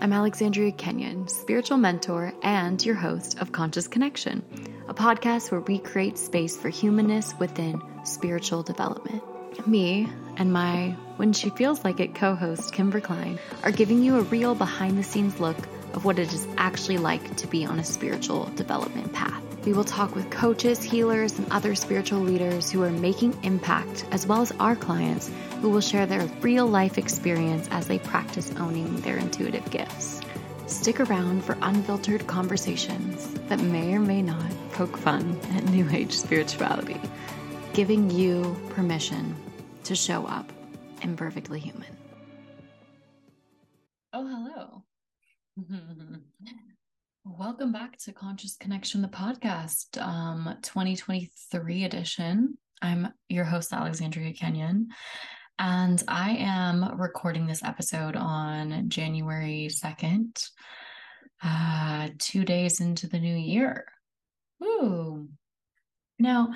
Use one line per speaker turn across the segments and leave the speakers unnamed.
I'm Alexandria Kenyon, spiritual mentor and your host of Conscious Connection, a podcast where we create space for humanness within spiritual development. Me and my When She Feels Like It co host, Kimber Klein, are giving you a real behind the scenes look of what it is actually like to be on a spiritual development path. We will talk with coaches, healers, and other spiritual leaders who are making impact, as well as our clients who will share their real life experience as they practice owning their intuitive gifts. Stick around for unfiltered conversations that may or may not poke fun at New Age spirituality, giving you permission to show up imperfectly human. Oh, hello. Welcome back to Conscious Connection, the podcast, um, 2023 edition. I'm your host, Alexandria Kenyon, and I am recording this episode on January 2nd, uh, two days into the new year. Ooh. Now,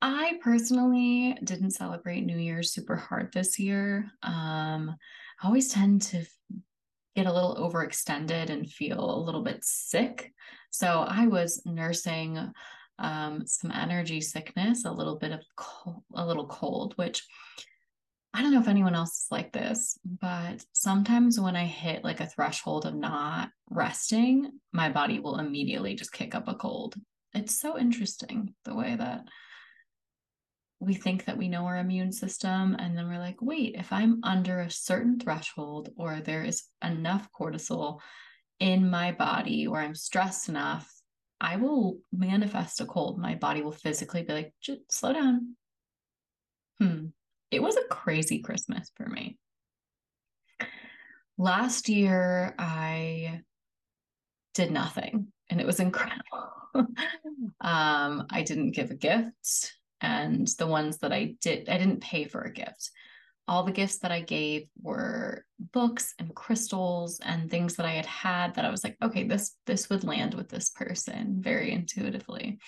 I personally didn't celebrate New Year's super hard this year. Um, I always tend to get a little overextended and feel a little bit sick. So I was nursing um, some energy sickness, a little bit of cold, a little cold, which I don't know if anyone else is like this, but sometimes when I hit like a threshold of not resting, my body will immediately just kick up a cold. It's so interesting the way that we think that we know our immune system and then we're like wait if i'm under a certain threshold or there is enough cortisol in my body or i'm stressed enough i will manifest a cold. My body will physically be like slow down. Hmm. It was a crazy christmas for me. Last year i did nothing and it was incredible. Um i didn't give a gift and the ones that I did, I didn't pay for a gift. All the gifts that I gave were books and crystals and things that I had had that I was like, okay, this this would land with this person very intuitively.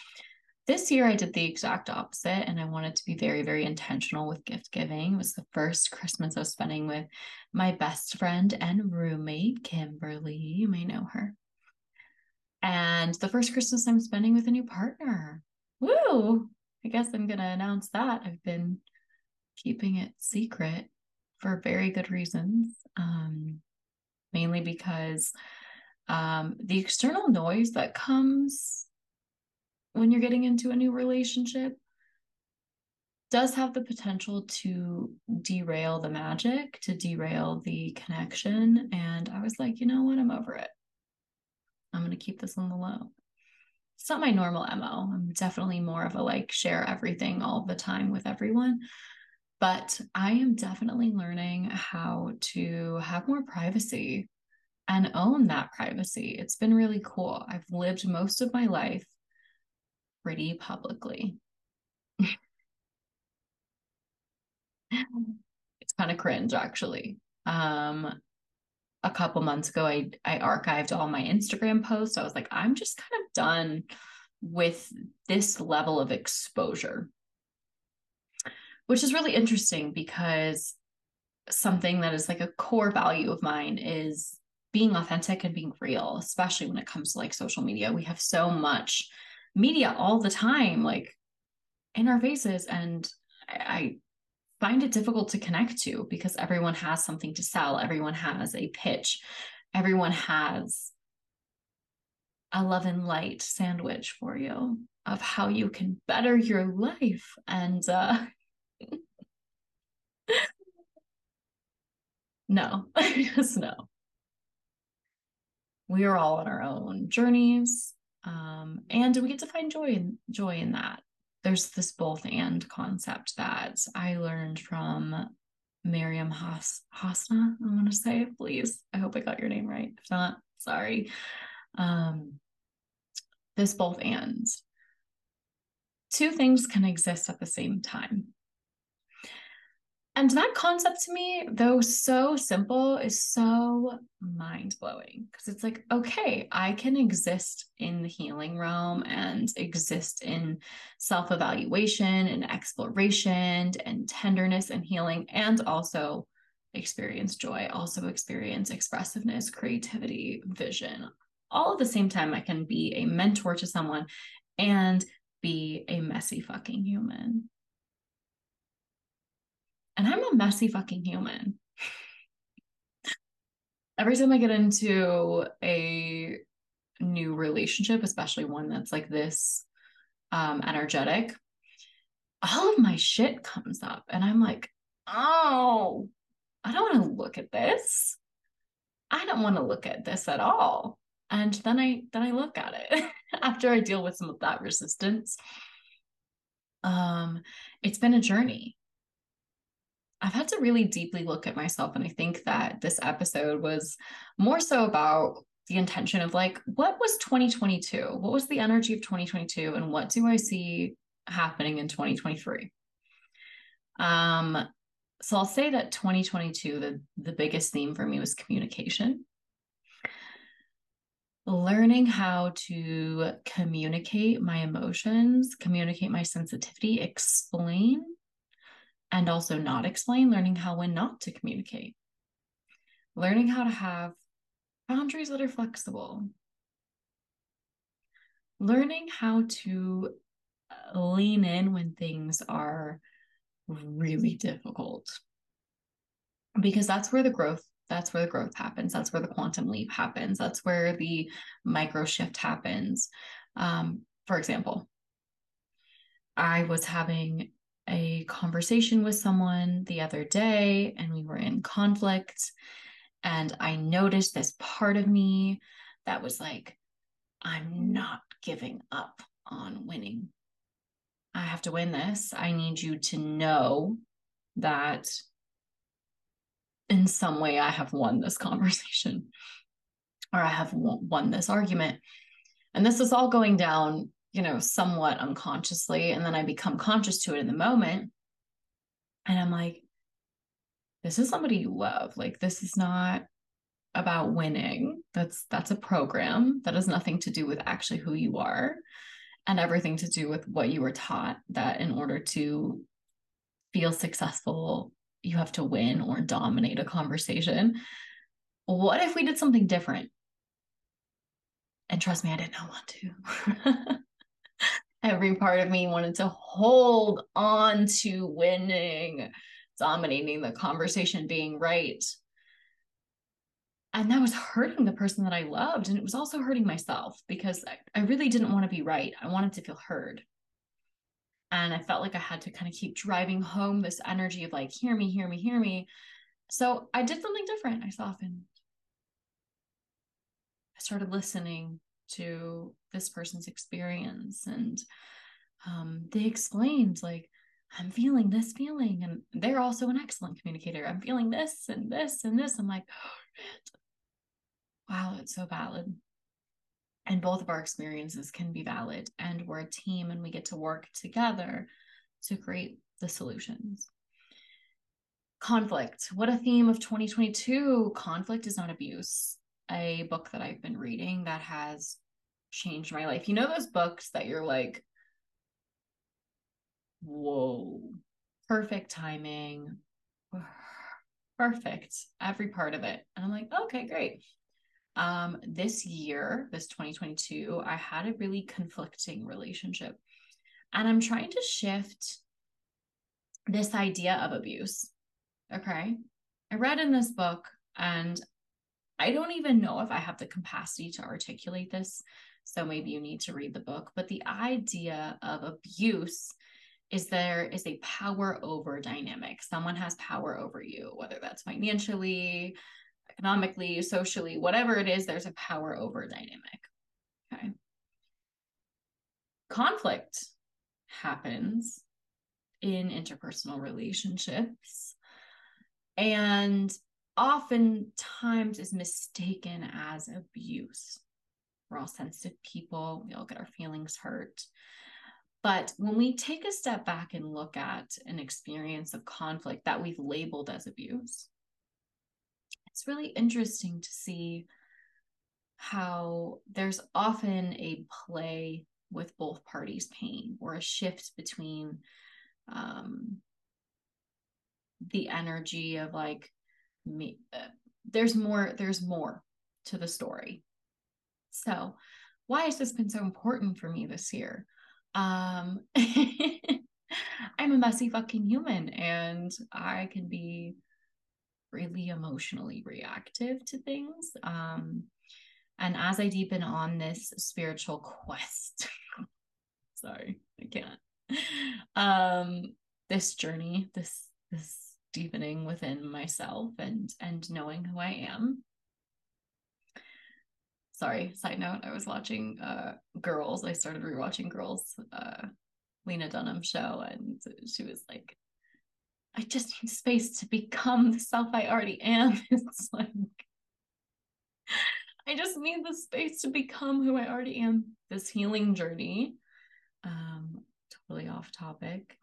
This year I did the exact opposite and I wanted to be very very intentional with gift giving. It was the first Christmas I was spending with my best friend and roommate Kimberly, you may know her. And the first Christmas I'm spending with a new partner. Woo! I guess I'm going to announce that. I've been keeping it secret for very good reasons, um, mainly because um, the external noise that comes when you're getting into a new relationship does have the potential to derail the magic, to derail the connection. And I was like, you know what? I'm over it. I'm going to keep this on the low it's not my normal MO. I'm definitely more of a like share everything all the time with everyone. But I am definitely learning how to have more privacy and own that privacy. It's been really cool. I've lived most of my life pretty publicly. it's kind of cringe actually. Um a couple months ago I I archived all my Instagram posts. I was like I'm just kind of done with this level of exposure. Which is really interesting because something that is like a core value of mine is being authentic and being real, especially when it comes to like social media. We have so much media all the time, like in our faces. And I, find it difficult to connect to because everyone has something to sell, everyone has a pitch, everyone has a love and light sandwich for you of how you can better your life. And uh no just no. We are all on our own journeys um and we get to find joy in joy in that there's this both and concept that I learned from Miriam Haas, Hasna, I want to say, please. I hope I got your name right. If not, sorry. Um, this both and. Two things can exist at the same time. And that concept to me, though so simple, is so mind blowing because it's like, okay, I can exist in the healing realm and exist in self evaluation and exploration and tenderness and healing, and also experience joy, also experience expressiveness, creativity, vision. All at the same time, I can be a mentor to someone and be a messy fucking human. And I'm a messy fucking human. Every time I get into a new relationship, especially one that's like this um, energetic, all of my shit comes up. And I'm like, oh, I don't want to look at this. I don't want to look at this at all. And then I then I look at it after I deal with some of that resistance. Um, it's been a journey. I've had to really deeply look at myself. And I think that this episode was more so about the intention of like, what was 2022? What was the energy of 2022? And what do I see happening in 2023? Um, so I'll say that 2022, the, the biggest theme for me was communication. Learning how to communicate my emotions, communicate my sensitivity, explain, and also not explain, learning how when not to communicate. Learning how to have boundaries that are flexible. Learning how to uh, lean in when things are really difficult because that's where the growth that's where the growth happens that's where the quantum leap happens that's where the micro shift happens um, for example i was having a conversation with someone the other day and we were in conflict and i noticed this part of me that was like i'm not giving up on winning I have to win this. I need you to know that in some way I have won this conversation or I have won this argument. And this is all going down, you know, somewhat unconsciously. And then I become conscious to it in the moment. And I'm like, this is somebody you love. Like, this is not about winning. That's that's a program that has nothing to do with actually who you are and everything to do with what you were taught that in order to feel successful, you have to win or dominate a conversation. What if we did something different? And trust me, I did not want to. Every part of me wanted to hold on to winning, dominating the conversation, being right and that was hurting the person that I loved. And it was also hurting myself because I, I really didn't want to be right. I wanted to feel heard. And I felt like I had to kind of keep driving home this energy of like, hear me, hear me, hear me. So I did something different. I softened. I started listening to this person's experience and um, they explained like i'm feeling this feeling and they're also an excellent communicator i'm feeling this and this and this i'm like oh, wow, it's so valid. And both of our experiences can be valid. And we're a team and we get to work together to create the solutions. Conflict. What a theme of 2022. Conflict is not abuse. A book that I've been reading that has changed my life. You know, those books that you're like, whoa, perfect timing, perfect, every part of it. And I'm like, okay, great. Um, this year, this 2022, I had a really conflicting relationship. And I'm trying to shift this idea of abuse. Okay. I read in this book, and I don't even know if I have the capacity to articulate this. So maybe you need to read the book. But the idea of abuse is there is a power over dynamic. Someone has power over you, whether that's financially, economically, socially, whatever it is, there's a power over dynamic. Okay. Conflict happens in interpersonal relationships and oftentimes is mistaken as abuse. We're all sensitive people, we all get our feelings hurt. But when we take a step back and look at an experience of conflict that we've labeled as abuse, it's really interesting to see how there's often a play with both parties' pain or a shift between um, the energy of like me uh, there's more there's more to the story. So why has this been so important for me this year? Um i'm a messy fucking human and i can be really emotionally reactive to things um and as i deepen on this spiritual quest sorry i can't um this journey this this deepening within myself and and knowing who I am. Sorry, side note, I was watching uh Girls. I started rewatching Girls, uh Lena Dunham show, and she was like, I just need space to become the self I already am. It's like I just need the space to become who I already am. This healing journey. Um, totally off topic.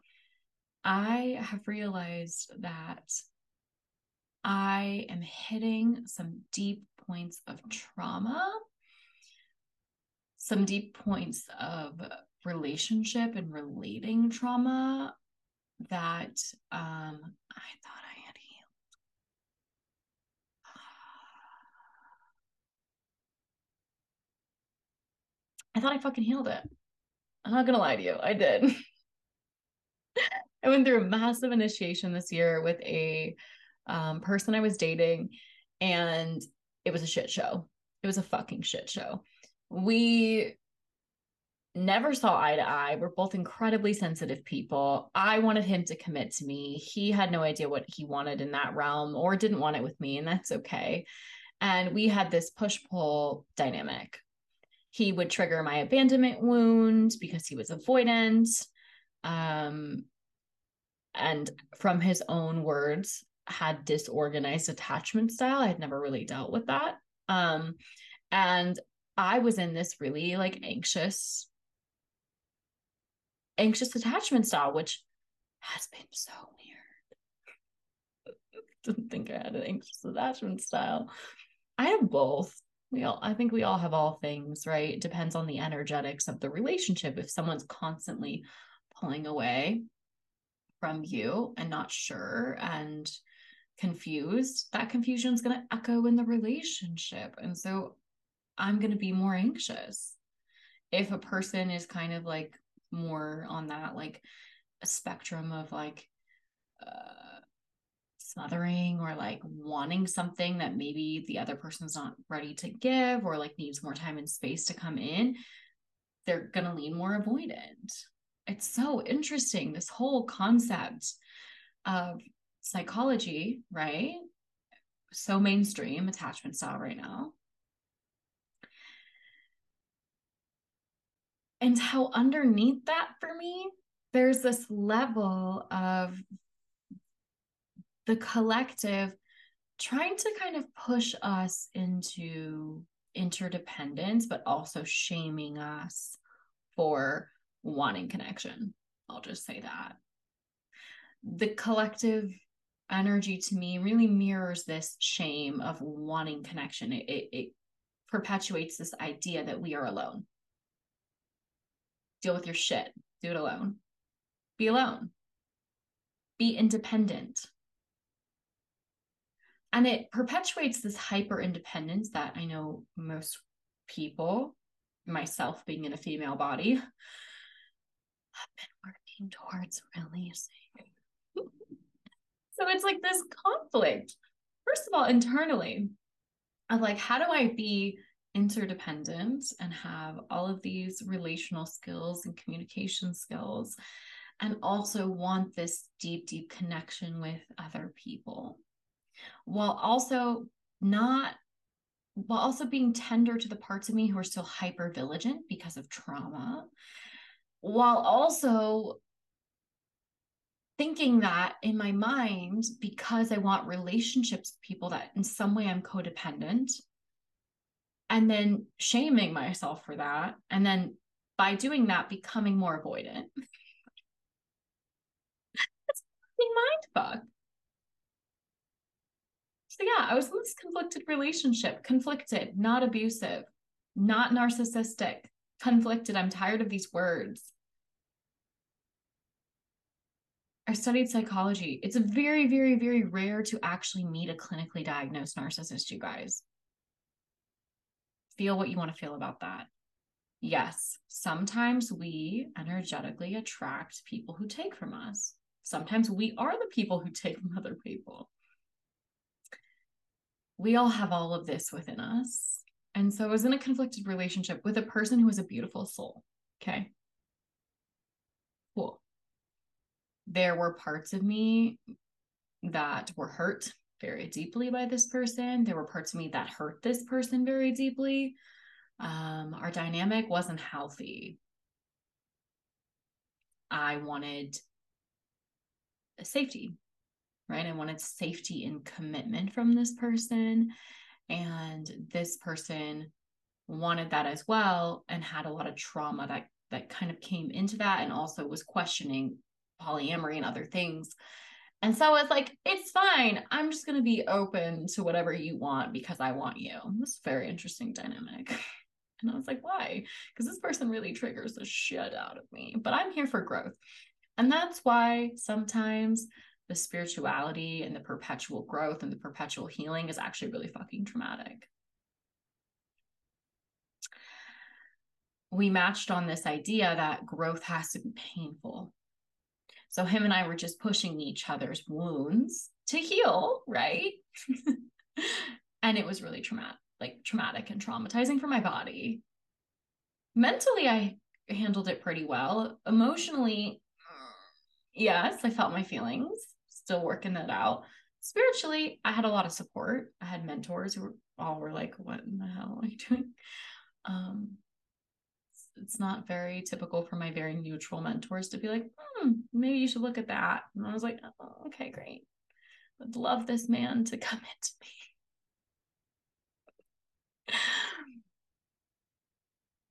I have realized that I am hitting some deep points of trauma, some deep points of relationship and relating trauma that um, I thought I had healed. I thought I fucking healed it. I'm not gonna lie to you, I did. I went through a massive initiation this year with a um, person I was dating, and it was a shit show. It was a fucking shit show. We never saw eye to eye. We're both incredibly sensitive people. I wanted him to commit to me. He had no idea what he wanted in that realm or didn't want it with me, and that's okay. And we had this push pull dynamic. He would trigger my abandonment wound because he was avoidant. Um, and from his own words had disorganized attachment style. I had never really dealt with that. Um and i was in this really like anxious anxious attachment style which has been so weird. Didn't think i had an anxious attachment style. I have both. We all i think we all have all things right? It depends on the energetics of the relationship. If someone's constantly pulling away from you and not sure and confused, that confusion is going to echo in the relationship. And so I'm going to be more anxious. If a person is kind of like more on that, like a spectrum of like, uh, smothering or like wanting something that maybe the other person's not ready to give or like needs more time and space to come in, they're going to lean more avoidant it's so interesting this whole concept of psychology right? So mainstream attachment style right now. And how underneath that for me there's this level of the collective trying to kind of push us into interdependence but also shaming us for wanting connection. I'll just say that. The collective energy to me really mirrors this shame of wanting connection. It, it, it perpetuates this idea that we are alone. Deal with your shit, do it alone. Be alone, be independent. And it perpetuates this hyper independence that I know most people, myself being in a female body, I've been working towards releasing. so it's like this conflict. First of all, internally, of like, how do I be interdependent and have all of these relational skills and communication skills, and also want this deep, deep connection with other people, while also not while also being tender to the parts of me who are still hyper vigilant because of trauma while also thinking that in my mind because I want relationships with people that in some way I'm codependent and then shaming myself for that and then by doing that becoming more avoidant. That's mind fuck. So yeah, I was in this conflicted relationship, conflicted, not abusive, not narcissistic, conflicted. I'm tired of these words. I studied psychology. It's very, very, very rare to actually meet a clinically diagnosed narcissist, you guys. Feel what you want to feel about that. Yes, sometimes we energetically attract people who take from us. Sometimes we are the people who take from other people. We all have all of this within us. And so I was in a conflicted relationship with a person who was a beautiful soul. Okay. Cool there were parts of me that were hurt very deeply by this person. There were parts of me that hurt this person very deeply. Um, our dynamic wasn't healthy. I wanted safety, right? I wanted safety and commitment from this person. And this person wanted that as well and had a lot of trauma that that kind of came into that and also was questioning polyamory and other things. And so it's like, it's fine. I'm just going to be open to whatever you want because I want you. This very interesting dynamic. And I was like, why? Because this person really triggers the shit out of me, but I'm here for growth. And that's why sometimes the spirituality and the perpetual growth and the perpetual healing is actually really fucking traumatic. We matched on this idea that growth has to be painful. So him and I were just pushing each other's wounds to heal, right? and it was really traumatic, like traumatic and traumatizing for my body. Mentally, I handled it pretty well. Emotionally, mm, yes, I felt my feelings, still working that out. Spiritually, I had a lot of support. I had mentors who were all were like, what in the hell are you doing? Um, it's not very typical for my very neutral mentors to be like, hmm, maybe you should look at that. And I was like, oh, okay, great. I'd love this man to come into me.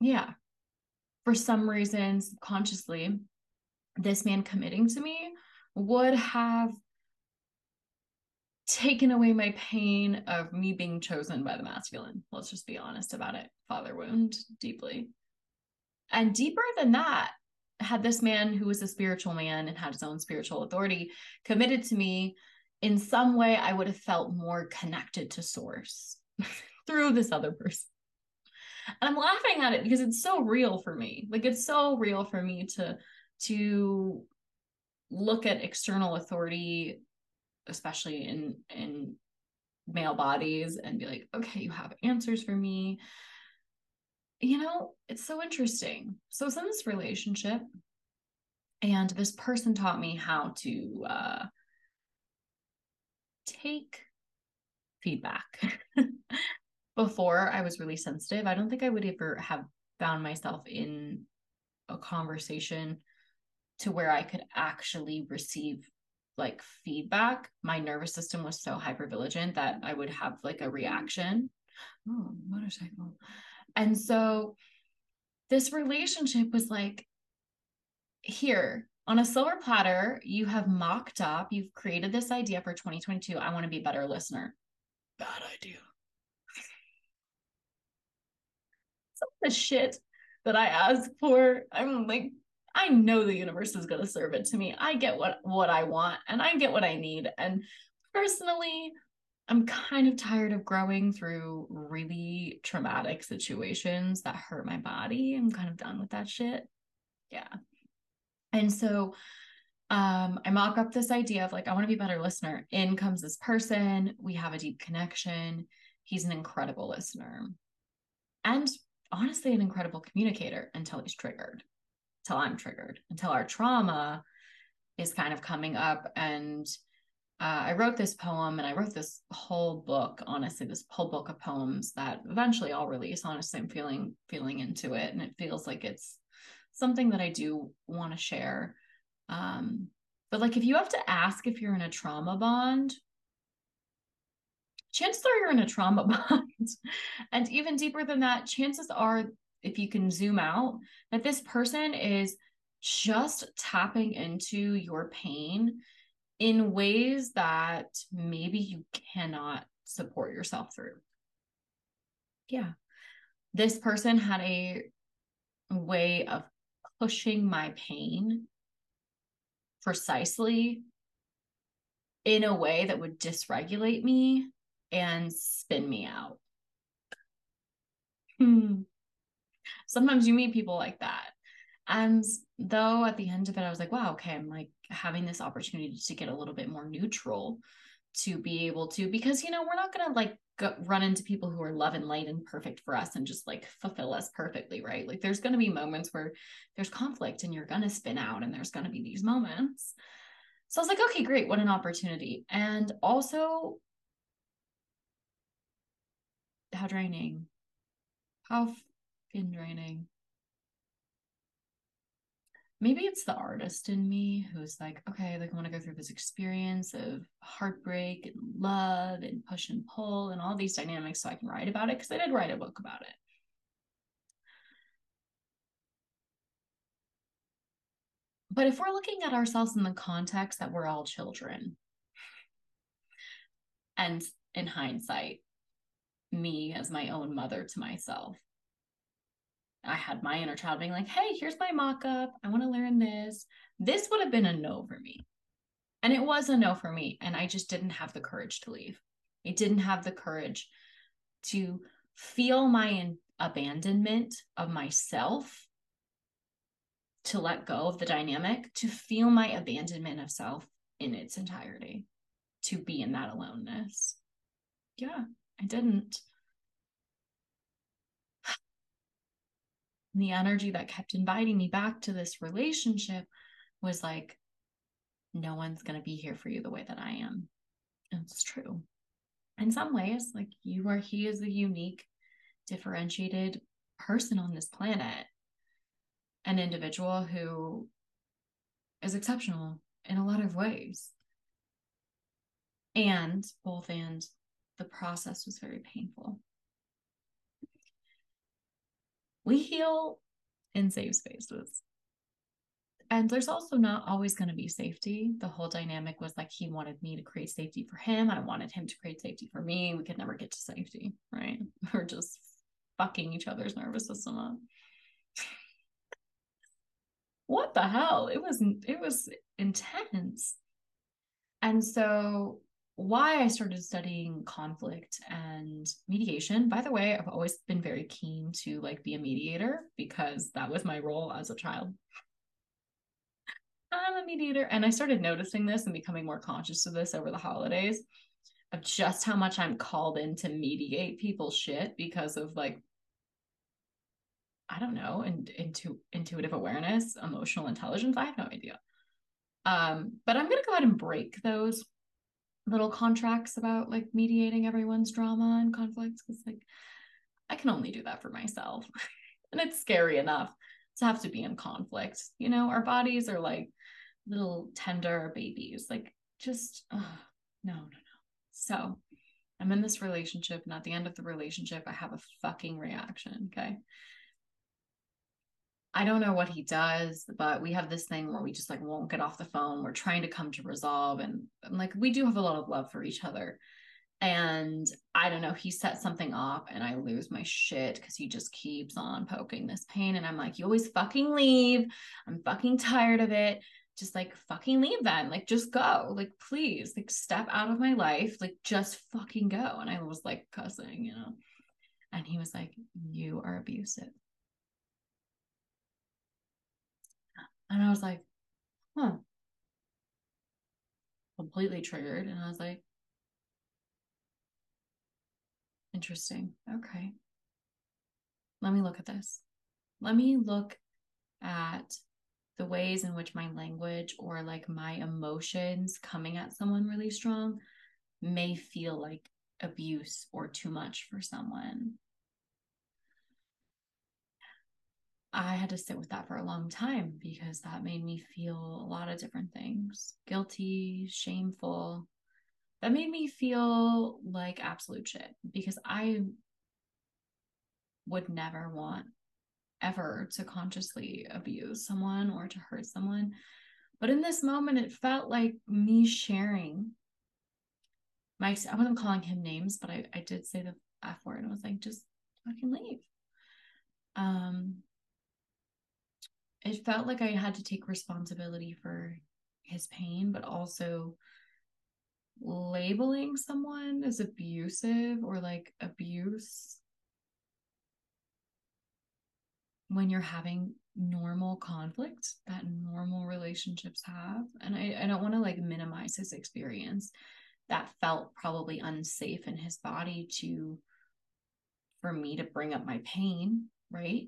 yeah. For some reason, subconsciously, this man committing to me would have taken away my pain of me being chosen by the masculine. Let's just be honest about it. Father wound deeply. And deeper than that, had this man who was a spiritual man and had his own spiritual authority committed to me, in some way, I would have felt more connected to source through this other person. And I'm laughing at it because it's so real for me. Like it's so real for me to to look at external authority, especially in in male bodies, and be like, okay, you have answers for me you know, it's so interesting. So it's in this relationship, and this person taught me how to uh, take feedback. Before I was really sensitive, I don't think I would ever have found myself in a conversation to where I could actually receive like feedback. My nervous system was so hyper vigilant that I would have like a mm. reaction. Oh, motorcycle. And so this relationship was like, here on a silver platter, you have mocked up, you've created this idea for 2022. I want to be a better listener. Bad idea. Some of the shit that I ask for, I'm like, I know the universe is going to serve it to me. I get what what I want and I get what I need. And personally, I'm kind of tired of growing through really traumatic situations that hurt my body. I'm kind of done with that shit. Yeah. And so um, I mock up this idea of like, I want to be a better listener. In comes this person. We have a deep connection. He's an incredible listener and honestly, an incredible communicator until he's triggered, until I'm triggered, until our trauma is kind of coming up and uh, I wrote this poem and I wrote this whole book, honestly, this whole book of poems that eventually I'll release. Honestly, I'm feeling feeling into it and it feels like it's something that I do want to share. Um, but like if you have to ask if you're in a trauma bond, chances are you're in a trauma bond. and even deeper than that, chances are, if you can zoom out, that this person is just tapping into your pain in ways that maybe you cannot support yourself through. Yeah. This person had a way of pushing my pain precisely in a way that would dysregulate me and spin me out. Hmm. Sometimes you meet people like that. And though at the end of it, I was like, wow, okay, I'm like having this opportunity to get a little bit more neutral to be able to, because, you know, we're not going to like go, run into people who are love and light and perfect for us and just like fulfill us perfectly, right? Like there's going to be moments where there's conflict and you're going to spin out and there's going to be these moments. So I was like, okay, great. What an opportunity. And also, how draining. How fucking draining maybe it's the artist in me who's like, okay, like I want to go through this experience of heartbreak and love and push and pull and all these dynamics so I can write about it because I did write a book about it. But if we're looking at ourselves in the context that we're all children, and in hindsight, me as my own mother to myself, I had my inner child being like, hey, here's my mock up. I want to learn this. This would have been a no for me. And it was a no for me. And I just didn't have the courage to leave. I didn't have the courage to feel my abandonment of myself, to let go of the dynamic, to feel my abandonment of self in its entirety, to be in that aloneness. Yeah, I didn't. And the energy that kept inviting me back to this relationship was like, no one's going to be here for you the way that I am. And it's true. In some ways, like you are, he is a unique, differentiated person on this planet, an individual who is exceptional in a lot of ways. And both and the process was very painful we heal in safe spaces. And there's also not always going to be safety. The whole dynamic was like he wanted me to create safety for him. I wanted him to create safety for me. We could never get to safety, right? We're just fucking each other's nervous system up. what the hell? It was it was intense. And so why I started studying conflict and mediation. By the way, I've always been very keen to like be a mediator because that was my role as a child. I'm a mediator. And I started noticing this and becoming more conscious of this over the holidays of just how much I'm called in to mediate people's shit because of like I don't know, and into intuitive awareness, emotional intelligence. I have no idea. Um, but I'm gonna go ahead and break those little contracts about like mediating everyone's drama and conflicts because like I can only do that for myself. and it's scary enough to have to be in conflict. You know, our bodies are like little tender babies. Like just no, no, no. So I'm in this relationship, and at the end of the relationship, I have a fucking reaction. Okay. I don't know what he does, but we have this thing where we just like won't get off the phone. We're trying to come to resolve. And, I'm like we do have a lot of love for each other. And I don't know, he set something off and I lose my shit because he just keeps on poking this pain. And I'm like, you always fucking leave. I'm fucking tired of it. Just like fucking leave then. Like just go. Like please, like step out of my life. Like just fucking go. And I was like cussing, you know. And he was like, You are abusive. And I was like, huh. Completely triggered. And I was like, interesting. Okay. Let me look at this. Let me look at the ways in which my language or like my emotions coming at someone really strong may feel like abuse or too much for someone. I had to sit with that for a long time because that made me feel a lot of different things guilty, shameful. That made me feel like absolute shit because I would never want ever to consciously abuse someone or to hurt someone. But in this moment, it felt like me sharing my, I wasn't calling him names, but I, I did say the F word I was like, just fucking leave. Um, it felt like I had to take responsibility for his pain, but also labeling someone as abusive or like abuse when you're having normal conflict that normal relationships have. And I, I don't want to like minimize his experience. That felt probably unsafe in his body to for me to bring up my pain, right?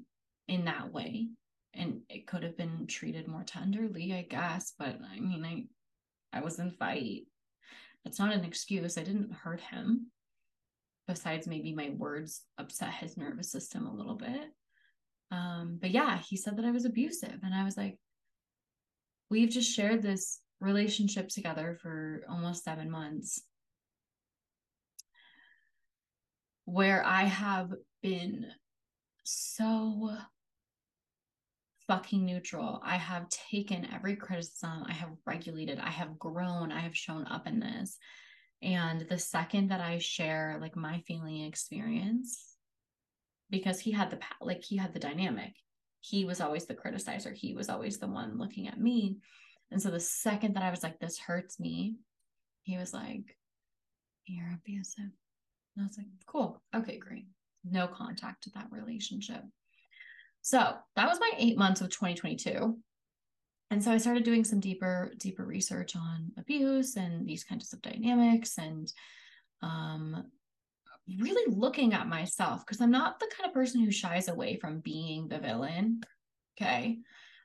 In that way. And it could have been treated more tenderly, I guess. But I mean, I I was in fight. It's not an excuse. I didn't hurt him. Besides, maybe my words upset his nervous system a little bit. Um, but yeah, he said that I was abusive. And I was like, we've just shared this relationship together for almost seven months where I have been so fucking neutral. I have taken every criticism, I have regulated, I have grown, I have shown up in this. And the second that I share like my feeling experience, because he had the like he had the dynamic. He was always the criticizer. He was always the one looking at me. And so the second that i was like this hurts me he was like you're abusive. And i was like cool. Okay great. No contact to that relationship so that was my eight months of 2022 and so i started doing some deeper deeper research on abuse and these kinds of dynamics and um really looking at myself because I'm not the kind of person who shies away from being the villain. Okay.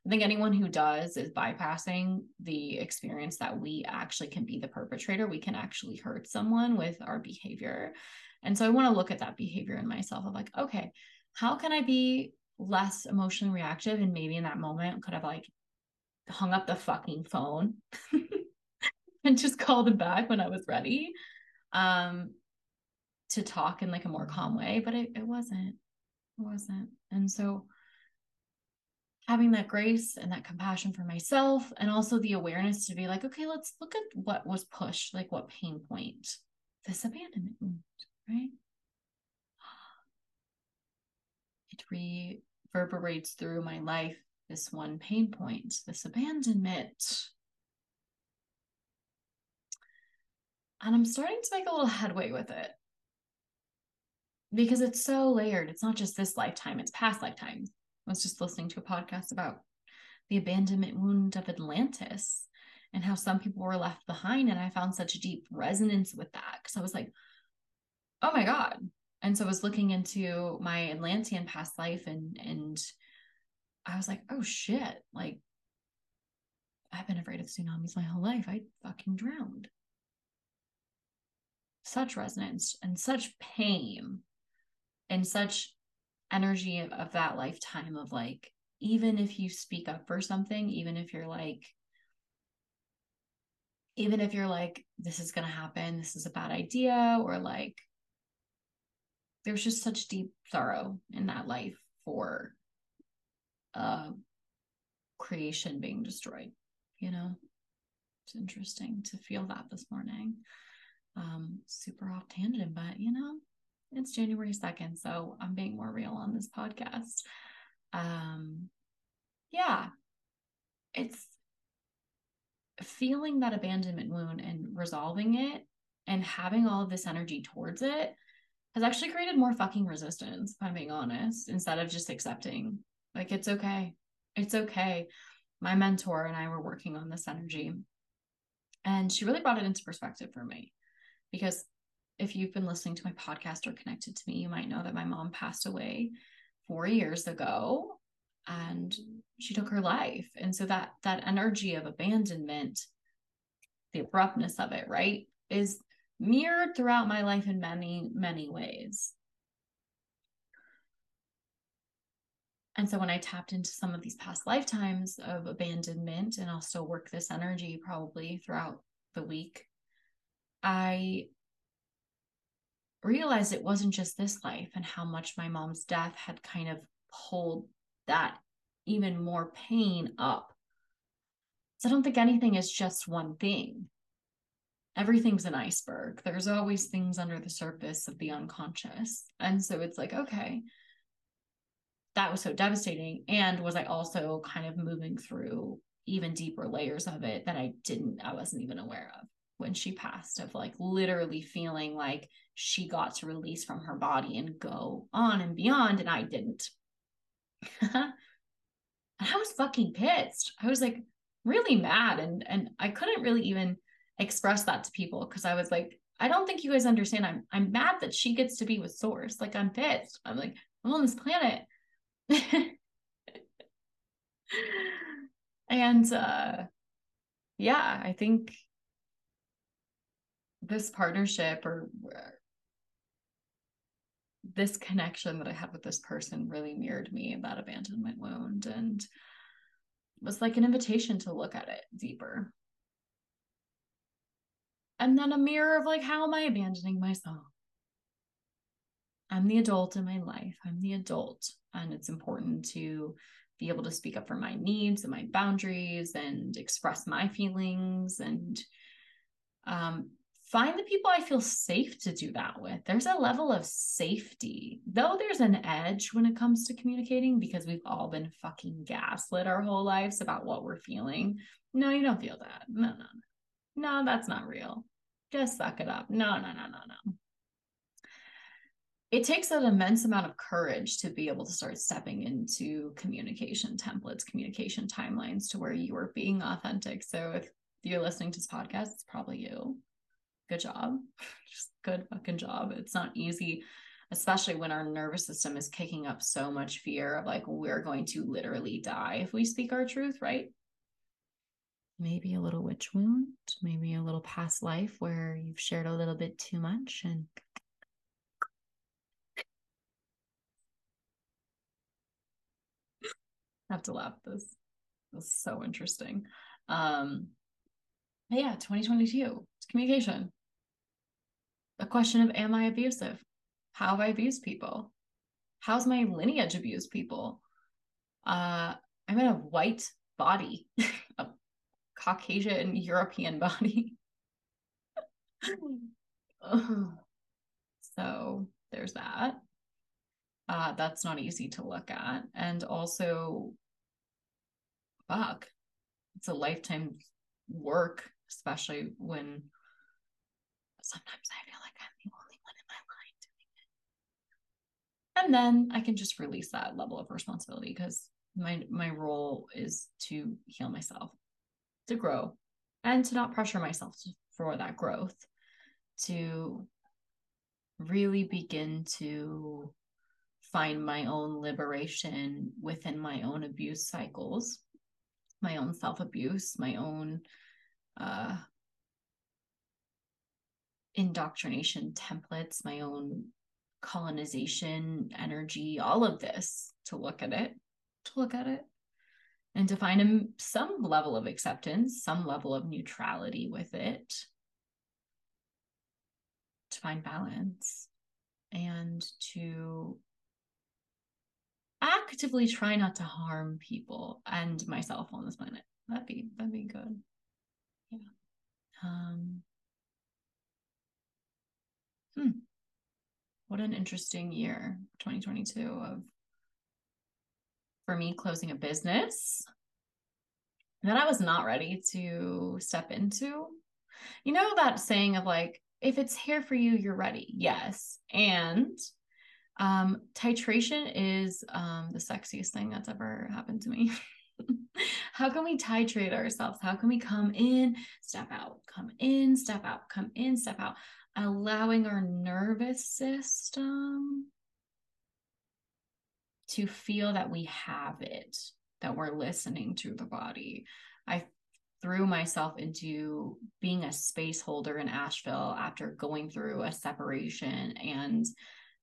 I think anyone who does is bypassing the experience that we actually can be the perpetrator. We can actually hurt someone with our behavior. And so I want to look at that behavior in myself of like, okay, how can I be less emotionally reactive? And maybe in that moment could have like hung up the fucking phone and just called him back when I was ready. Um, to talk in like a more calm way, but it, it wasn't. It wasn't. And so having that grace and that compassion for myself and also the awareness to be like, okay, let's look at what was pushed, like what pain point, this abandonment right? It reverberates through my life, this one pain point, this abandonment. And I'm starting to make a little headway with it because it's so layered. It's not just this lifetime, it's past lifetimes. I was just listening to a podcast about the abandonment wound of Atlantis and how some people were left behind. And I found such deep resonance with that because I was like, oh my God. And so I was looking into my Atlantean past life and and I was like, oh shit, like I've been afraid of tsunamis my whole life. I fucking drowned. Such resonance and such pain and such energy of, of that lifetime of like even if you speak up for something even if you're like even if you're like this is going to happen this is a bad idea or like there's just such deep sorrow in that life for uh creation being destroyed you know? It's interesting to feel that this morning. Um super off tangent but you know it's January 2nd, so I'm being more real on this podcast. Um, yeah, it's feeling that abandonment wound and resolving it and having all of this energy towards it has actually created more fucking resistance, if I'm being honest, instead of just accepting, like, it's okay. It's okay. My mentor and I were working on this energy, and she really brought it into perspective for me because if you've been listening to my podcast or connected to me, you might know that my mom passed away four years ago and she took her life. And so that that energy of abandonment, the abruptness of it, right, is mirrored throughout my life in many, many ways. And so when I tapped into some of these past lifetimes of abandonment, and I'll still work this energy probably throughout the week, I realized it wasn't just this life and how much my mom's death had kind of pulled that even more pain up. So I don't think anything is just one thing. Everything's an iceberg. There's always things under the surface of the unconscious. And so it's like, okay, that was so devastating. And was I also kind of moving through even deeper layers of it that I didn't, I wasn't even aware of when she passed, of like literally feeling like she got to release from her body and go on and beyond, and I didn't. and I was fucking pissed. I was like really mad and and I couldn't really even express that to people because I was like, I don't think you guys understand. I'm I'm mad that she gets to be with source. Like I'm pissed. I'm like, I'm on this planet. and uh yeah i think this partnership or this connection that i had with this person really mirrored me that abandonment wound and was like an invitation to look at it deeper and then a mirror of like how am i abandoning myself i'm the adult in my life i'm the adult and it's important to be able to speak up for my needs and my boundaries and express my feelings and um, find the people I feel safe to do that with. There's a level of safety, though there's an edge when it comes to communicating because we've all been fucking gaslit our whole lives about what we're feeling. No, you don't feel that. No, no, no. No, that's not real. Just suck it up. No, no, no, no, no it takes an immense amount of courage to be able to start stepping into communication templates, communication timelines to where you are being authentic. So if you're listening to this podcast, it's probably you. Good job. Just good fucking job. It's not easy, especially when our nervous system is kicking up so much fear of like, we're going to literally die if we speak our truth, right? Maybe a little witch wound, maybe a little past life where you've shared a little bit too much and have to laugh. This, is so interesting. Um, yeah, 2022, it's communication. A question of am I abusive? How have I abused people? How's my lineage abused people? Uh, I'm in a white body, Caucasian European body. so there's that. Uh, that's not easy to look at. And also, fuck, it's a lifetime work, especially when sometimes I feel like I'm the only one in my line doing it. And then I can just release that level of responsibility because my my role is to heal myself, to grow, and to not pressure myself for that growth, to really begin to find my own liberation within my own abuse cycles my own self abuse, my own uh, indoctrination templates, my own colonization energy, all of this to look at it, to look at it, and to find some level of acceptance, some level of neutrality with it, to find balance, and to actively try not to harm people and myself on this planet. That'd be that'd be good. Yeah. Um hmm. What an interesting year, 2022 of for me closing a business that I was not ready to step into. You know that saying of like if it's here for you, you're ready. Yes. And um, titration is um, the sexiest thing that's ever happened to me. How can we titrate ourselves? How can we come in, step out, come in, step out, come in, step out, allowing our nervous system to feel that we have it, that we're listening to the body. I threw myself into being a space holder in Asheville after going through a separation and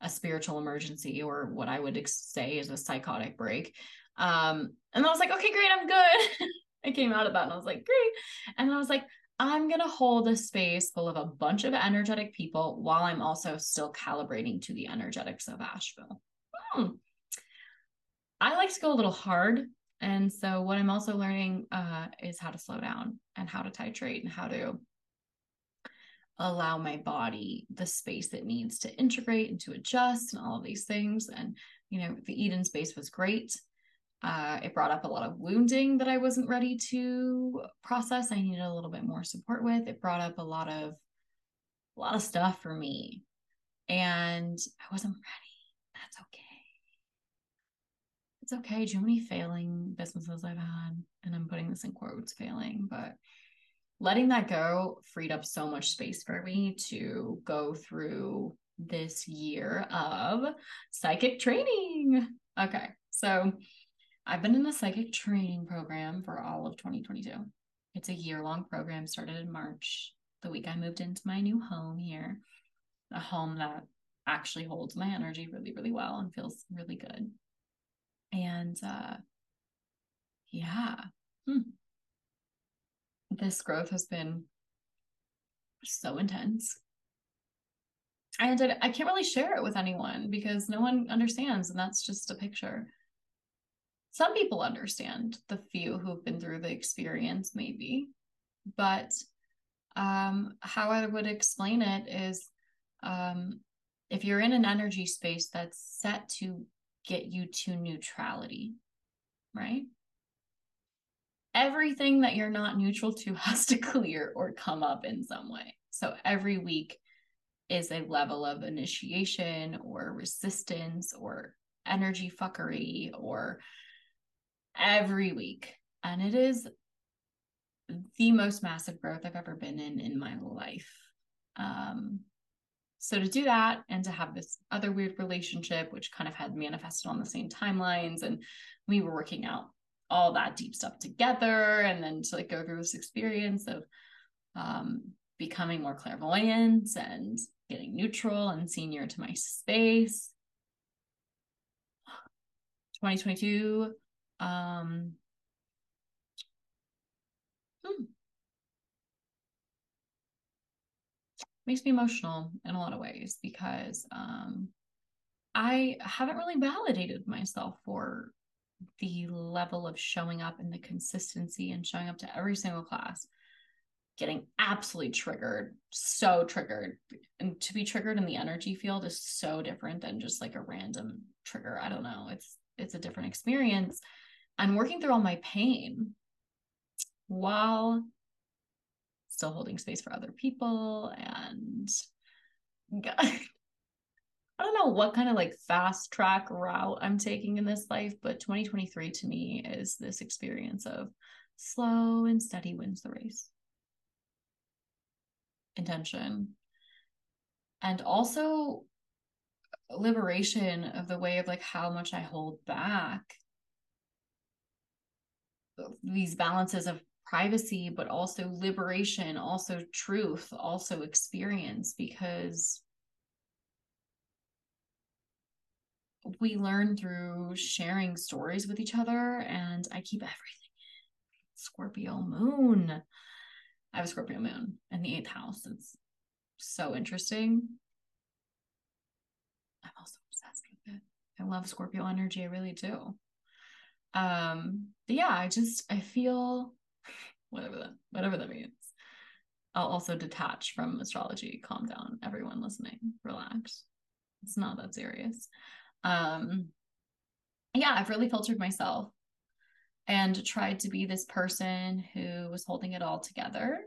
a spiritual emergency or what I would say is a psychotic break. Um, and I was like, okay, great, I'm good. I came out of that and I was like, great. And I was like, I'm going to hold a space full of a bunch of energetic people while I'm also still calibrating to the energetics of Asheville. Hmm. I like to go a little hard. And so, what I'm also learning uh, is how to slow down and how to titrate and how to allow my body the space it needs to integrate and to adjust and all of these things. And, you know, the Eden space was great. Uh, it brought up a lot of wounding that I wasn't ready to process. I needed a little bit more support with. It brought up a lot of a lot of stuff for me. And I wasn't ready. That's okay. It's okay. How many failing businesses I've had? And I'm putting this in quotes failing, but letting that go freed up so much space for me to go through this year of psychic training. Okay. So I've been in a psychic training program for all of 2022. It's a year long program, started in March, the week I moved into my new home here, a home that actually holds my energy really, really well and feels really good. And uh, yeah, hmm. this growth has been so intense. And I, I can't really share it with anyone because no one understands, and that's just a picture. Some people understand, the few who've been through the experience, maybe, but um, how I would explain it is um, if you're in an energy space that's set to get you to neutrality, right? Everything that you're not neutral to has to clear or come up in some way. So every week is a level of initiation or resistance or energy fuckery or every week. And it is the most massive growth I've ever been in in my life. Um, so to do that and to have this other weird relationship, which kind of had manifested on the same timelines, and we were working out all that deep stuff together, and then to like go through this experience of um, becoming more clairvoyant and getting neutral and senior to my space. 2022 um hmm. Makes me emotional in a lot of ways because um I haven't really validated myself for the level of showing up and the consistency and showing up to every single class getting absolutely triggered, so triggered. And to be triggered in the energy field is so different than just like a random trigger. I don't know. It's it's a different experience. And working through all my pain while still holding space for other people and I don't know what kind of like fast track route I'm taking in this life, but 2023 to me is this experience of slow and steady wins the race. Intention. And also liberation of the way of like how much I hold back. These balances of privacy, but also liberation, also truth, also experience, because we learn through sharing stories with each other. And I keep everything Scorpio moon. I have a Scorpio moon in the eighth house. It's so interesting. I'm also obsessed with it. I love Scorpio energy. I really do. Um, but yeah, I just I feel whatever that whatever that means. I'll also detach from astrology. Calm down, everyone listening. Relax. It's not that serious. Um, yeah, I've really filtered myself and tried to be this person who was holding it all together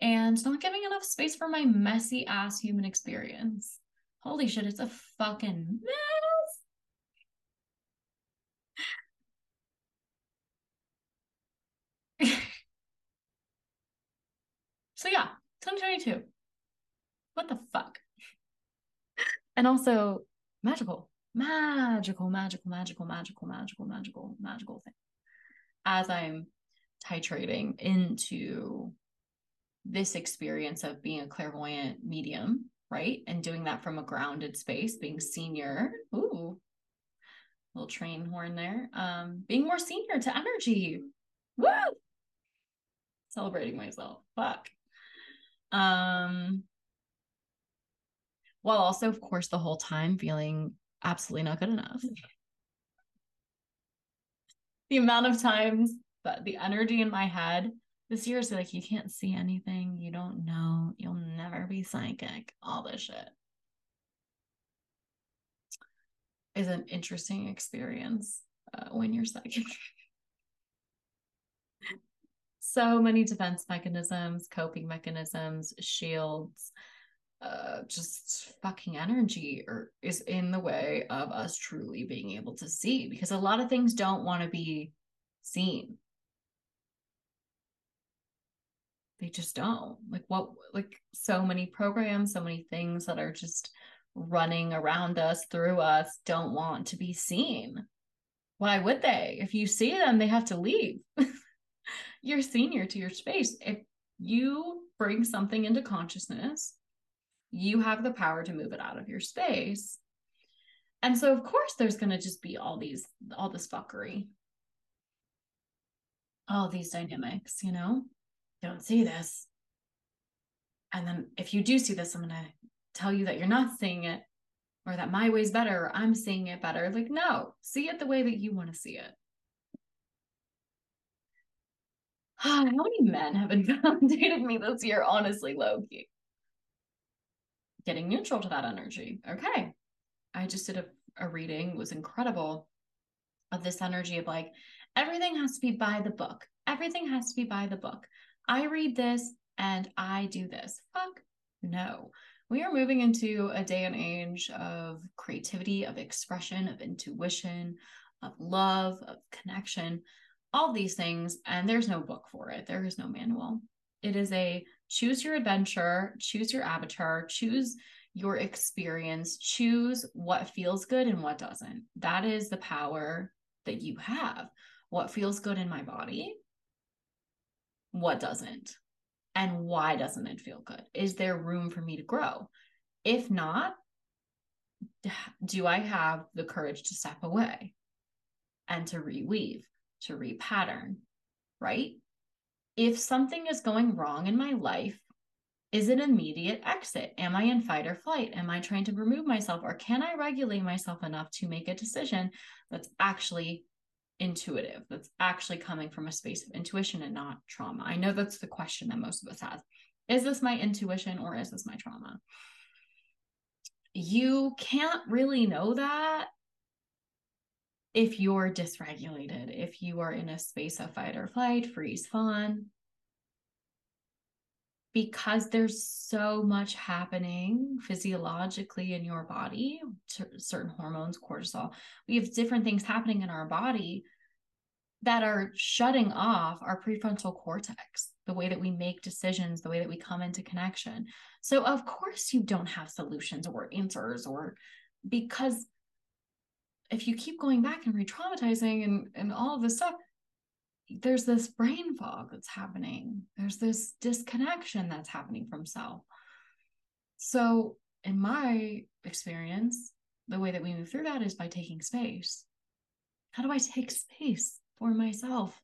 and not giving enough space for my messy ass human experience. Holy shit, it's a fucking mess. So yeah, 2022. What the fuck? And also magical, magical, magical, magical, magical, magical, magical, magical thing as I'm titrating into this experience of being a clairvoyant medium, right? And doing that from a grounded space, being senior. Ooh, little train horn there. Um, being more senior to energy. Woo! Celebrating myself. Fuck. Um, while also, of course, the whole time feeling absolutely not good enough. The amount of times that the energy in my head this year is like you can't see anything, you don't know, you'll never be psychic, all this shit. Is an interesting experience uh, when you're psychic. so many defense mechanisms, coping mechanisms, shields, uh, just fucking energy or is in the way of us truly being able to see because a lot of things don't want to be seen. They just don't. Like what like so many programs, so many things that are just running around us through us don't want to be seen. Why would they? If you see them, they have to leave. You're senior to your space. If you bring something into consciousness you have the power to move it out of your space. And so of course there's going to just be all these all this fuckery. All these dynamics, you know? Don't see this. And then if you do see this, I'm going to tell you that you're not seeing it or that my way's better or I'm seeing it better. Like no, see it the way that you want to see it. How many men have invalidated me this year, honestly, lowkey? getting neutral to that energy. Okay. I just did a, a reading, was incredible of this energy of like, everything has to be by the book. Everything has to be by the book. I read this and I do this. Fuck no. We are moving into a day and age of creativity, of expression, of intuition, of love, of connection, all these things. And there's no book for it, there is no manual. It is a choose your adventure, choose your avatar, choose your experience, choose what feels good and what doesn't. That is the power that you have. What feels good in my body? What doesn't? And why doesn't it feel good? Is there room for me to grow? If not, do I have the courage to step away and to reweave, to repattern, right? if something is going wrong in my life, is it immediate exit? Am I in fight or flight? Am I trying to remove myself or can I regulate myself enough to make a decision that's actually intuitive, that's actually coming from a space of intuition and not trauma? I know that's the question that most of us have. Is this my intuition or is this my trauma? You can't really know that if you're dysregulated, if you are in a space of fight or flight, freeze, fawn, because there's so much happening physiologically in your body, certain hormones, cortisol, we have different things happening in our body that are shutting off our prefrontal cortex, the way that we make decisions, the way that we come into connection. So, of course, you don't have solutions or answers, or because if you keep going back and re-traumatizing and, and all of this stuff there's this brain fog that's happening. There's this disconnection that's happening from self. So in my experience the way that we move through that is by taking space. How do i take space for myself?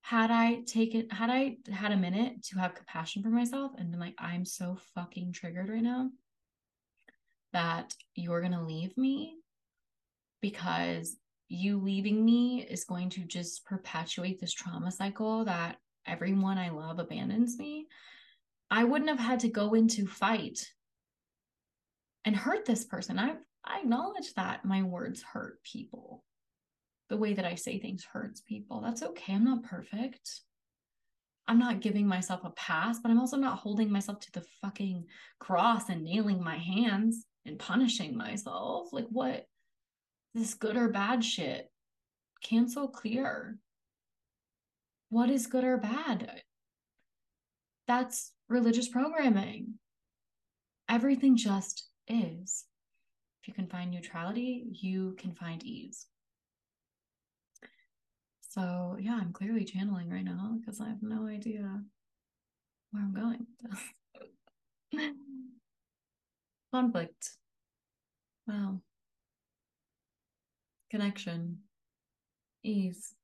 Had i taken had i had a minute to have compassion for myself and been like i'm so fucking triggered right now that you're going to leave me because you leaving me is going to just perpetuate this trauma cycle that everyone I love abandons me. I wouldn't have had to go into fight and hurt this person. I I acknowledge that my words hurt people. The way that I say things hurts people. That's okay. I'm not perfect. I'm not giving myself a pass, but I'm also not holding myself to the fucking cross and nailing my hands and punishing myself. Like what this good or bad shit. Cancel clear. What is good or bad? That's religious programming. Everything just is. If you can find neutrality, you can find ease. So, yeah, I'm clearly channeling right now because I have no idea where I'm going. Conflict. Wow connection, ease.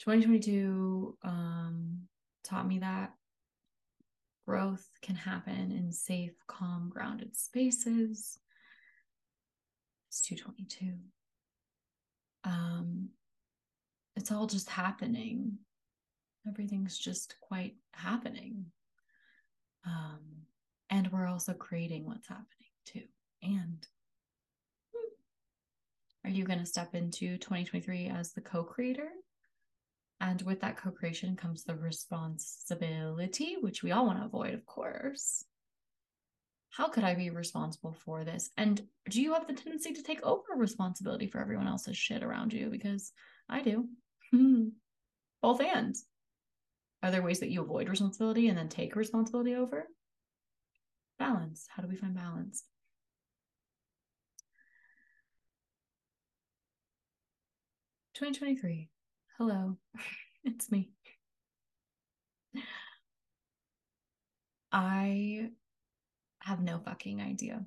2022 um, taught me that growth can happen in safe, calm, grounded spaces. It's 222. Um, it's all just happening. Everything's just quite happening. Um, and we're also creating what's happening too. And Are you going to step into 2023 as the co creator? And with that co creation comes the responsibility, which we all want to avoid, of course. How could I be responsible for this? And do you have the tendency to take over responsibility for everyone else's shit around you? Because I do. Both ends. Are there ways that you avoid responsibility and then take responsibility over? Balance. How do we find balance? Twenty twenty three. Hello, it's me. I have no fucking idea.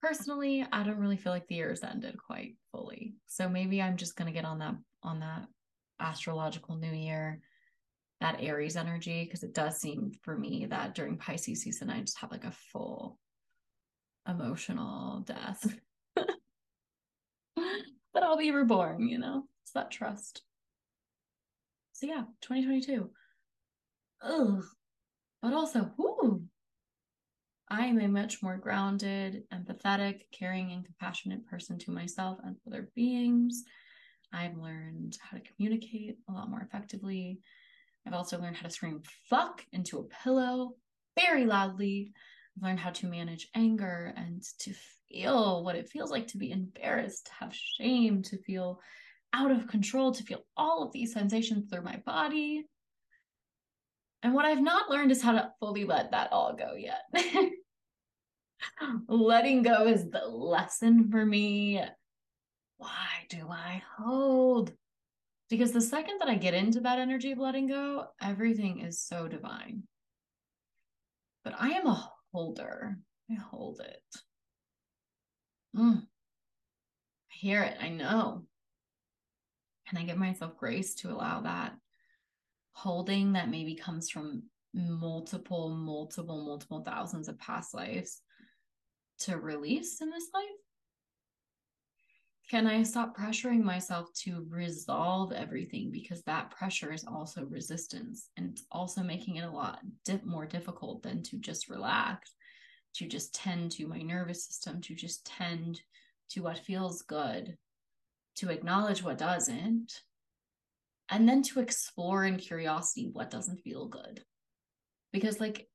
Personally, I don't really feel like the year's ended quite fully. So maybe I'm just gonna get on that on that astrological new year, that Aries energy, because it does seem for me that during Pisces season, I just have like a full emotional death. but I'll be reborn, you know? It's that trust. So yeah, 2022. Ugh. But also, whoo, I am a much more grounded, empathetic, caring, and compassionate person to myself and other beings. I've learned how to communicate a lot more effectively. I've also learned how to scream fuck into a pillow very loudly. I've learned how to manage anger and to feel what it feels like to be embarrassed, to have shame, to feel out of control, to feel all of these sensations through my body. And what I've not learned is how to fully let that all go yet. Letting go is the lesson for me. Why do I hold? Because the second that I get into that energy of letting go, everything is so divine. But I am a holder. I hold it. Mm. I hear it. I know. And I give myself grace to allow that holding that maybe comes from multiple, multiple, multiple thousands of past lives to release in this life? Can I stop pressuring myself to resolve everything because that pressure is also resistance and it's also making it a lot di- more difficult than to just relax, to just tend to my nervous system, to just tend to what feels good, to acknowledge what doesn't, and then to explore in curiosity what doesn't feel good. Because, like,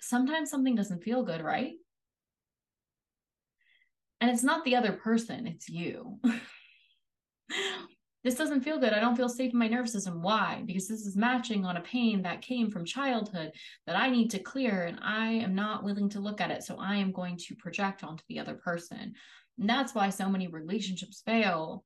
sometimes something doesn't feel good, right? And it's not the other person, it's you. this doesn't feel good. I don't feel safe in my nervous system. Why? Because this is matching on a pain that came from childhood that I need to clear, and I am not willing to look at it. So I am going to project onto the other person. And that's why so many relationships fail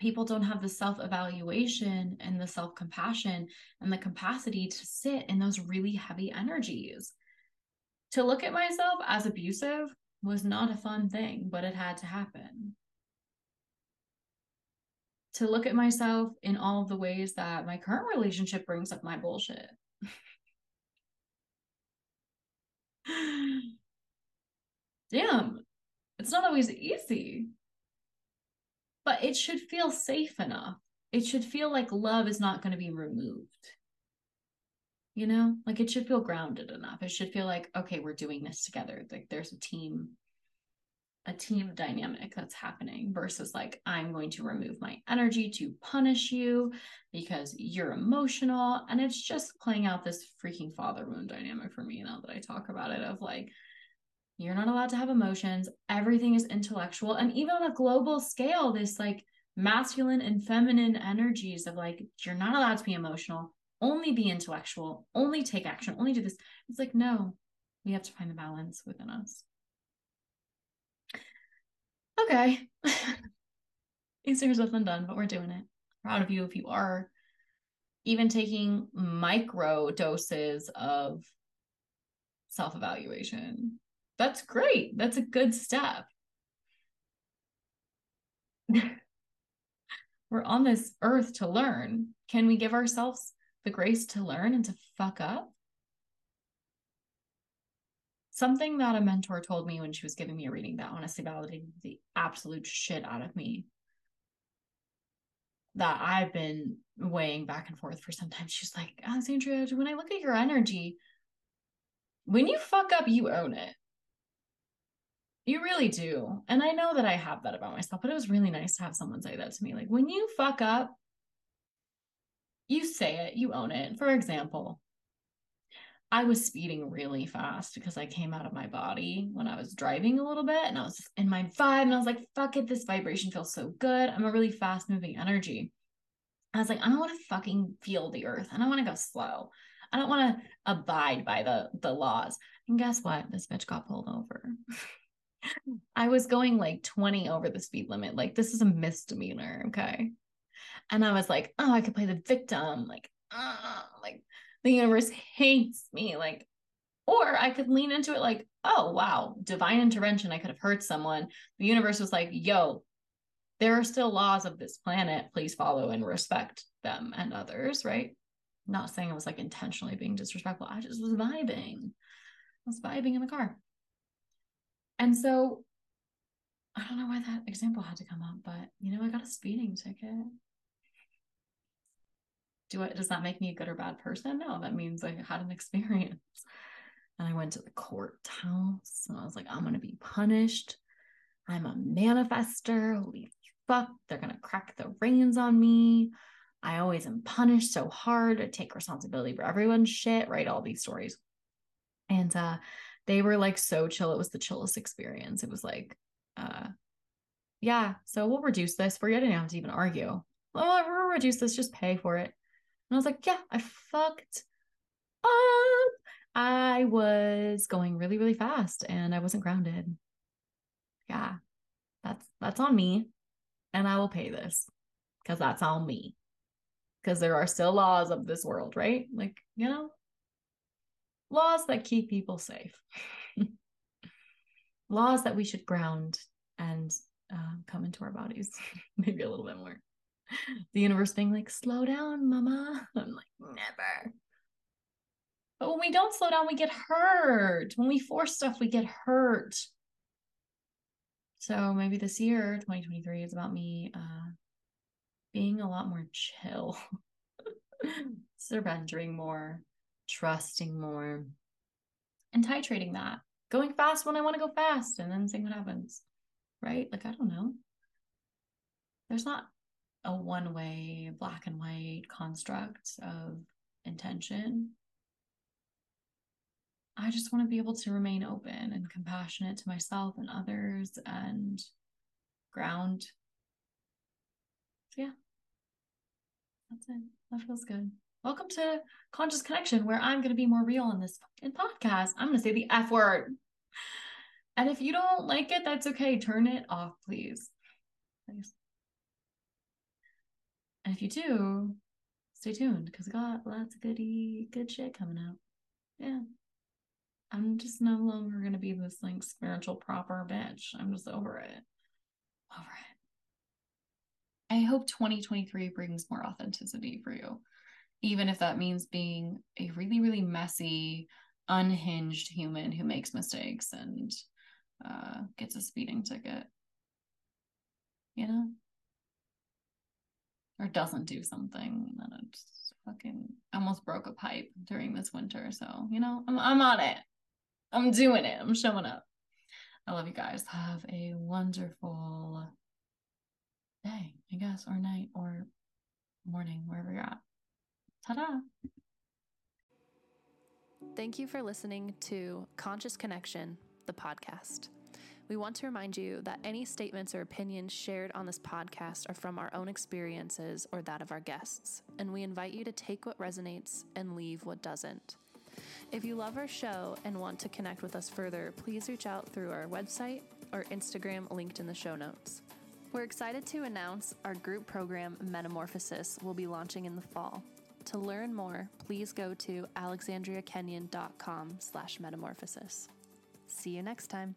people don't have the self evaluation and the self compassion and the capacity to sit in those really heavy energies. To look at myself as abusive was not a fun thing, but it had to happen. To look at myself in all of the ways that my current relationship brings up my bullshit. Damn, it's not always easy but it should feel safe enough. It should feel like love is not going to be removed. You know, like it should feel grounded enough. It should feel like, okay, we're doing this together. Like there's a team, a team dynamic that's happening versus like, I'm going to remove my energy to punish you because you're emotional. And it's just playing out this freaking father wound dynamic for me now that I talk about it of like, you're not allowed to have emotions. Everything is intellectual. And even on a global scale, this like masculine and feminine energies of like, you're not allowed to be emotional, only be intellectual, only take action, only do this. It's like, no, we have to find the balance within us. Okay. Easier said than done, but we're doing it. Proud of you if you are even taking micro doses of self evaluation that's great. That's a good step. We're on this earth to learn. Can we give ourselves the grace to learn and to fuck up? Something that a mentor told me when she was giving me a reading that honestly validated the absolute shit out of me that I've been weighing back and forth for some time. She's like, Alexandria, when I look at your energy, when you fuck up, you own it. You really do. And I know that I have that about myself, but it was really nice to have someone say that to me. Like, when you fuck up, you say it, you own it. For example, I was speeding really fast because I came out of my body when I was driving a little bit and I was in my vibe and I was like, fuck it, this vibration feels so good. I'm a really fast moving energy. I was like, I don't want to fucking feel the earth. I don't want to go slow. I don't want to abide by the the laws. And guess what? This bitch got pulled over. I was going like 20 over the speed limit. Like this is a misdemeanor, okay? And I was like, oh, I could play the victim. Like, uh, like the universe hates me. Like or i could lean into it like oh wow divine intervention. I could have hurt someone. The universe was like yo there are still laws of this planet. Please follow and respect them and others right? Not saying i was like intentionally being disrespectful. I just was vibing. I was vibing in the car. And so i don't know why that example had to come up but you know i got a speeding ticket do it does that make me a good or bad person? No that means i had an experience. And i went to the courthouse and i was like i'm going to be punished. I'm a manifester. Holy fuck they're going to crack the reins on me. I always am punished so hard. To take responsibility for everyone's shit write all these stories. And uh they were like so chill. It was the chillest experience. It was like uh yeah so we'll reduce this. For you i didn't have to even argue. Well, we'll reduce this, just pay for it. And I was like, yeah, I fucked up. I was going really, really fast and I wasn't grounded. Yeah, that's that's on me. And I will pay this because that's on me. Because there are still laws of this world, right? Like, you know, laws that keep people safe. laws that we should ground and uh, come into our bodies maybe a little bit more the universe being like, slow down, mama. I'm like, never. But when we don't slow down, we get hurt. When we force stuff, we get hurt. So maybe this year, 2023, is about me uh, being a lot more chill, surrendering more, trusting more, and titrating that. Going fast when I want to go fast and then seeing what happens. Right? Like, I don't know. There's not a one way black and white construct of intention. I just want to be able to remain open and compassionate to myself and others and ground. So yeah, that's it. That feels good. Welcome to Conscious Connection, where I'm going to be more real in this fucking podcast. I'm going to say the F word. And if you don't like it, that's okay. Turn it off, please. Please. And if you do, stay tuned because I got lots of goody good shit coming out. Yeah. I'm just no longer gonna be this like spiritual proper bitch. I'm just over it. Over it. I hope 2023 brings more authenticity for you. Even if that means being a really, really messy, unhinged human who makes mistakes and uh, gets a speeding ticket. You know? Or doesn't do something, then it just fucking almost broke a pipe during this winter. So, you know, I'm I'm on it. I'm doing it. I'm showing up. I love you guys. Have a wonderful day, I guess, or night or morning, wherever you're at. Ta-da.
Thank you for listening to Conscious Connection, the podcast. We want to remind you that any statements or opinions shared on this podcast are from our own experiences or that of our guests, and we invite you to take what resonates and leave what doesn't. If you love our show and want to connect with us further, please reach out through our website or Instagram linked in the show notes. We're excited to announce our group program Metamorphosis will be launching in the fall. To learn more, please go to alexandriakenyon.com slash metamorphosis. See you next time.